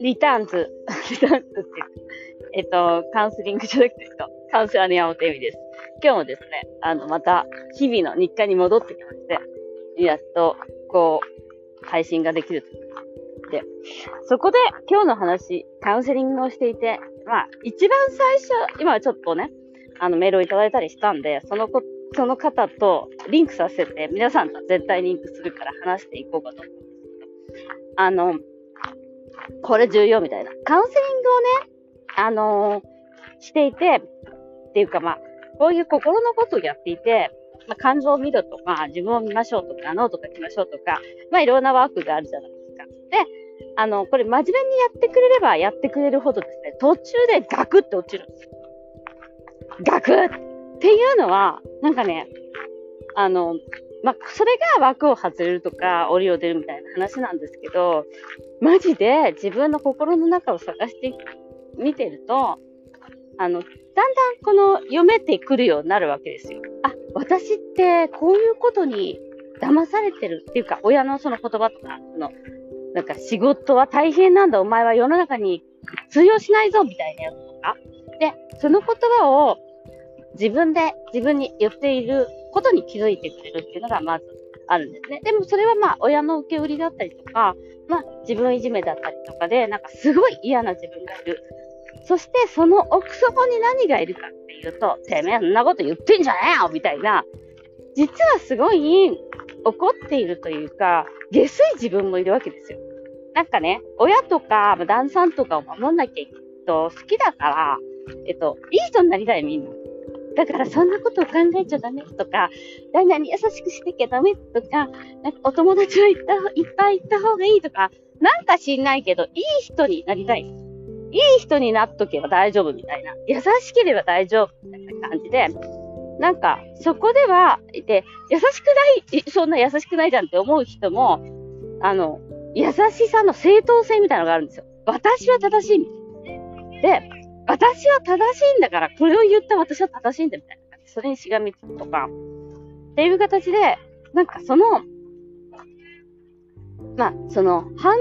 リターンズ、リターンズっていうか、えっと、カウンセリングじゃなくて、カウンセラーの山本恵美です。今日もですね、あの、また、日々の日課に戻ってきまして、やっと、こう、配信ができるで、そこで今日の話、カウンセリングをしていて、まあ、一番最初、今はちょっとね、あの、メールをいただいたりしたんで、そのこ、その方とリンクさせて、皆さんと絶対リンクするから話していこうかと思うんですけど、あの、これ重要みたいな。カウンセリングをね、あのー、していて、っていうかまあ、こういう心のことをやっていて、まあ、感情を見るとか、自分を見ましょうとか、ノート書きましょうとか、まあいろんなワークがあるじゃないですか。で、あの、これ真面目にやってくれればやってくれるほどですね、途中でガクって落ちるんですよ。ガクっていうのは、なんかね、あの、まあ、それが枠を外れるとか、檻を出るみたいな話なんですけど、マジで自分の心の中を探してみてると、あの、だんだんこの読めてくるようになるわけですよ。あ、私ってこういうことに騙されてるっていうか、親のその言葉とか、の、なんか仕事は大変なんだ、お前は世の中に通用しないぞ、みたいなやつとか。で、その言葉を自分で自分に言っていることに気づいてくれるっていうのがまずあるんですね。でもそれはまあ親の受け売りだったりとか、まあ自分いじめだったりとかで、なんかすごい嫌な自分がいる。そしてその奥底に何がいるかっていうと、てめえそんなこと言ってんじゃねえよみたいな、実はすごい怒っているというか、下水自分もいるわけですよ。なんかね、親とか旦さんとかを守んなきゃいけないと好きだから、えっと、いい人になりたいみんな。だからそんなことを考えちゃダメとか、誰々に優しくしてきゃダメとか、なんかお友達はいったいっぱい行った方がいいとか、なんか知んないけど、いい人になりたい。いい人になっとけば大丈夫みたいな。優しければ大丈夫みたいな感じで、なんか、そこでは、で、優しくない、そんな優しくないじゃんって思う人も、あの、優しさの正当性みたいなのがあるんですよ。私は正しい。で、私は正しいんだから、これを言った私は正しいんだみたいな感じ。それにしがみつくとか、っていう形で、なんかその、まあ、その、反、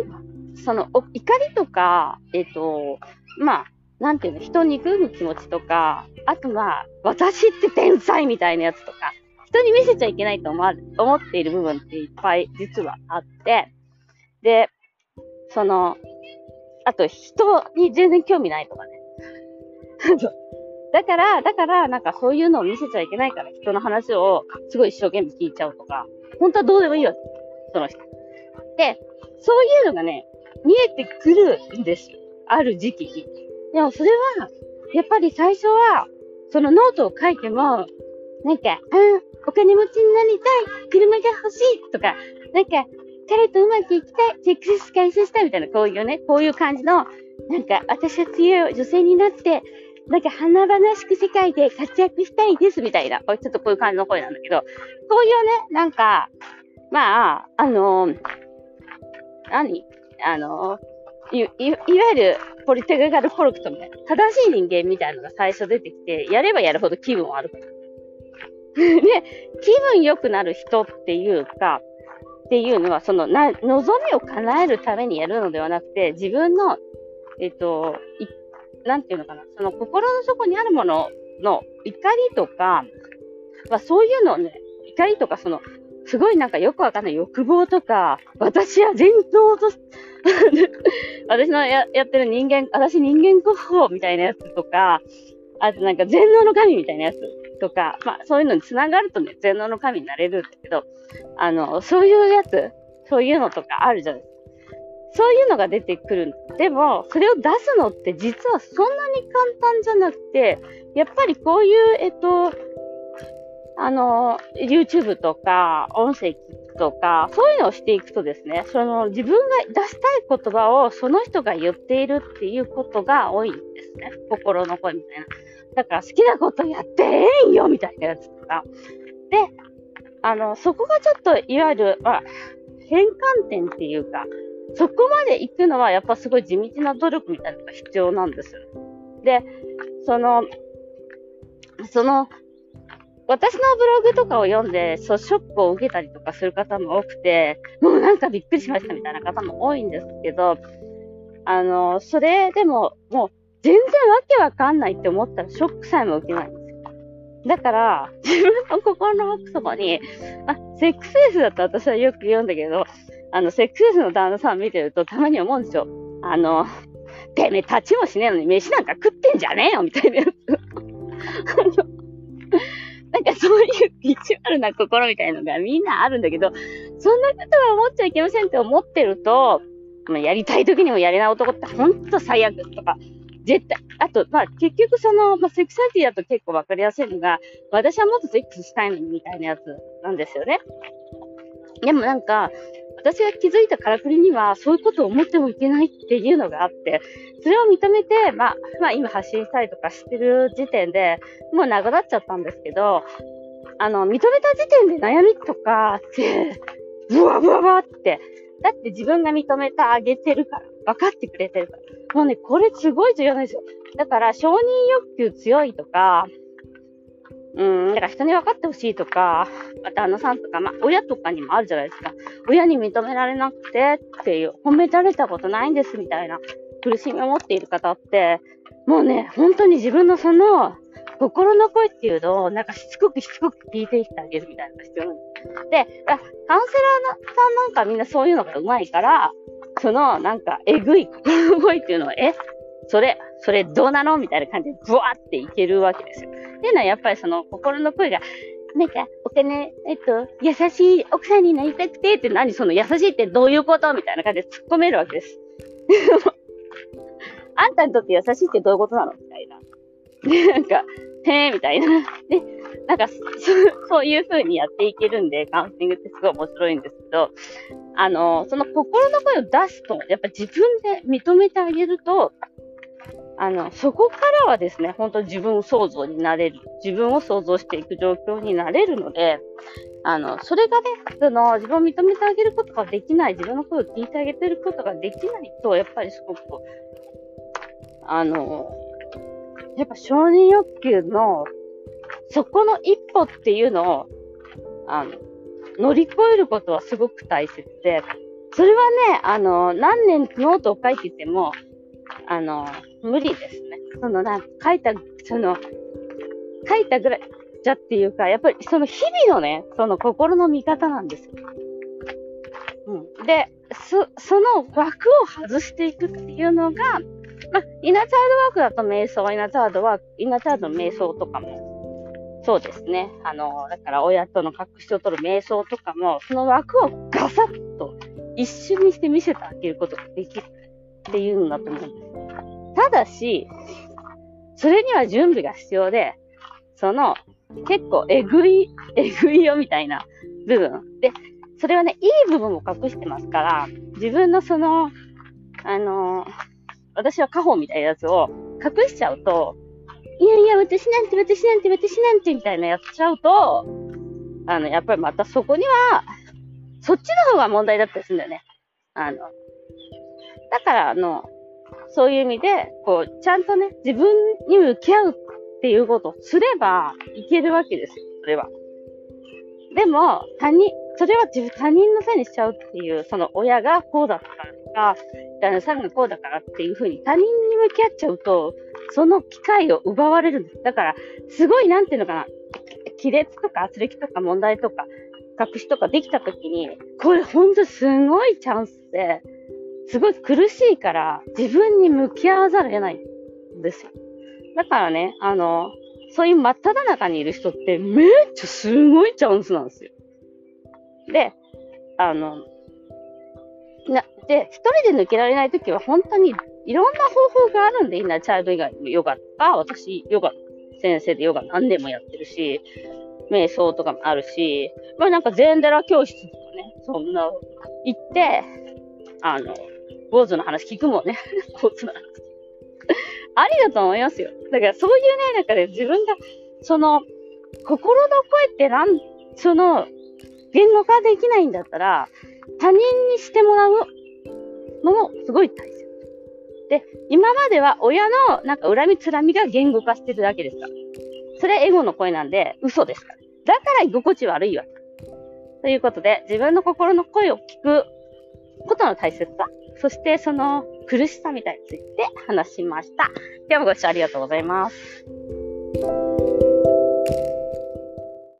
その、怒りとか、えっ、ー、と、まあ、なんていうの、人に憎む気持ちとか、あとは、私って天才みたいなやつとか、人に見せちゃいけないと思思っている部分っていっぱい実はあって、で、その、あと人に全然興味ないとかね。だから、だから、なんかそういうのを見せちゃいけないから人の話をすごい一生懸命聞いちゃうとか、本当はどうでもいいわけ。その人。で、そういうのがね、見えてくるんです。ある時期に。でもそれは、やっぱり最初は、そのノートを書いても、なんか、うん、お金持ちになりたい、車が欲しいとか、なんか、彼とうまくいきたい、セックス回数したいみたいな、こういうね、こういう感じの、なんか、私は強い女性になって、なんか華々しく世界で活躍したいですみたいな、ちょっとこういう感じの声なんだけど、こういうね、なんか、まあ、あの、何？あの、い、い、いわゆるポリテクガルコルクトみたいな、正しい人間みたいなのが最初出てきて、やればやるほど気分悪くなる。で、気分良くなる人っていうか、っていうのは、その、な、望みを叶えるためにやるのではなくて、自分の、えっと、なんていうのかな、その心の底にあるものの怒りとか、まあ、そういうのね、怒りとか、その、すごいなんかよくわかんない欲望とか、私は全能と、私のややってる人間、私人間国宝みたいなやつとか、あとなんか全能の神みたいなやつとか、まあそういうのに繋がるとね、全能の神になれるんだけど、あの、そういうやつ、そういうのとかあるじゃないですか。そういうのが出てくる。でも、それを出すのって実はそんなに簡単じゃなくて、やっぱりこういう、えっと、あの、YouTube とか、音声聞くとか、そういうのをしていくとですね、その自分が出したい言葉をその人が言っているっていうことが多いんですね。心の声みたいな。だから好きなことやってええんよみたいなやつとか。で、あの、そこがちょっと、いわゆる、まあ、変換点っていうか、そこまで行くのはやっぱすごい地道な努力みたいなのが必要なんです。で、その、その、私のブログとかを読んで、そう、ショックを受けたりとかする方も多くて、もうなんかびっくりしましたみたいな方も多いんですけど、あの、それでも、もう、全然わけわかんないって思ったらショックさえも受けないんですよ。だから、自分の心の奥底に、あ、セックスレスだと私はよく言うんだけど、あの、セックスの旦那さん見てるとたまに思うんですよ。あの、てめえ立ちもしねえのに飯なんか食ってんじゃねえよみたいなやつ。なんかそういう意地悪な心みたいのがみんなあるんだけど、そんなことは思っちゃいけませんって思ってると、まあ、やりたい時にもやれない男ってほんと最悪とか、絶対、あと、まあ結局その、まあセクサリティだと結構わかりやすいのが、私はもっとセックスしたいのにみたいなやつなんですよね。でもなんか、私が気づいたからくりには、そういうことを思ってもいけないっていうのがあって、それを認めて、まあ、まあ今発信したりとかしてる時点で、もうなくなっちゃったんですけど、あの、認めた時点で悩みとかって、ブワブワブワって、だって自分が認めてあげてるから、分かってくれてるから。もうね、これすごい重要なんですよ。だから、承認欲求強いとか、うん、だから人に分かってほしいとか、旦那さんとか、まあ、親とかにもあるじゃないですか。親に認められなくてっていう、褒められたことないんですみたいな苦しみを持っている方って、もうね、本当に自分のその、心の声っていうのを、なんかしつこくしつこく聞いていってあげるみたいなのが必要なんです。で、カウンセラーさんなんかみんなそういうのが上手いから、その、なんか、えぐい心の声っていうのは、え？それ、それどうなの？みたいな感じで、ブワーっていけるわけですよ。っていうのはやっぱりその心の声が、なんか、お金、えっと、優しい奥さんになりたくてって、何その優しいってどういうこと？みたいな感じで突っ込めるわけです。あんたにとって優しいってどういうことなの？みたいな。で、なんか、へえ、みたいな。で、なんかそ、そういう風にやっていけるんで、カウンセリングってすごい面白いんですけど、あの、その心の声を出すと、やっぱ自分で認めてあげると、あの、そこからはですね、本当自分想像になれる、自分を想像していく状況になれるので、あの、それがね、その、自分を認めてあげることができない、自分の声を聞いてあげてることができないと、やっぱりすごく、あの、やっぱ承認欲求の、そこの一歩っていうのを、あの、乗り越えることはすごく大切で、それはね、あの、何年ノートを書いてても、あの、無理ですね。その、なんか書いた、その、書いたぐらい、じゃっていうか、やっぱりその日々のね、その心の見方なんですよ。うん。で、そ、その枠を外していくっていうのが、まあ、イナチャードワークだと瞑想、イナチャードワーク、イナチャードの瞑想とかも、そうですね。あの、だから親との隠しを取る瞑想とかも、その枠をガサッと一瞬にして見せてあげることができるっていうんだと思うんです。ただし、それには準備が必要で、その、結構えぐい、えぐいよみたいな部分。で、それはね、いい部分も隠してますから、自分のその、あの私は家宝みたいなやつを隠しちゃうと、いやいや、私なんて、私なんて、私なんて、みたいなやっちゃうと、あの、やっぱりまたそこには、そっちの方が問題だったりするんだよね。あの、だから、あの、そういう意味で、こう、ちゃんとね、自分に向き合うっていうことをすればいけるわけですよ、それは。でも、他人、それは自分、他人のせいにしちゃうっていう、その親がこうだったからとか、旦那さんがこうだからっていうふうに他人に向き合っちゃうと、その機会を奪われるんです。だから、すごい、なんていうのかな、亀裂とか圧力とか問題とか、隠しとかできたときに、これほんとすごいチャンスで、すごい苦しいから、自分に向き合わざるを得ないんですよ。だからね、あの、そういう真っ只中にいる人ってめっちゃすごいチャンスなんですよ。で、あの、な、で、一人で抜けられないときは本当にいろんな方法があるんで、インナーチャイルド以外にもヨガとか、私、ヨガ先生でヨガ何年もやってるし、瞑想とかもあるし、まあなんか禅寺教室とかね、そんな、行って、あの、坊主の話聞くもんね。坊主の話。ありだと思いますよ。だからそういうね、中で自分が、その、心の声ってなん、その、言語化できないんだったら、他人にしてもらうのもすごい大切。で、今までは親のなんか恨みつらみが言語化してるだけですから。それはエゴの声なんで嘘ですから。だから居心地悪いわ。ということで、自分の心の声を聞くことの大切さ、そしてその苦しさみたいについて話しました。今日もご視聴ありがとうございます。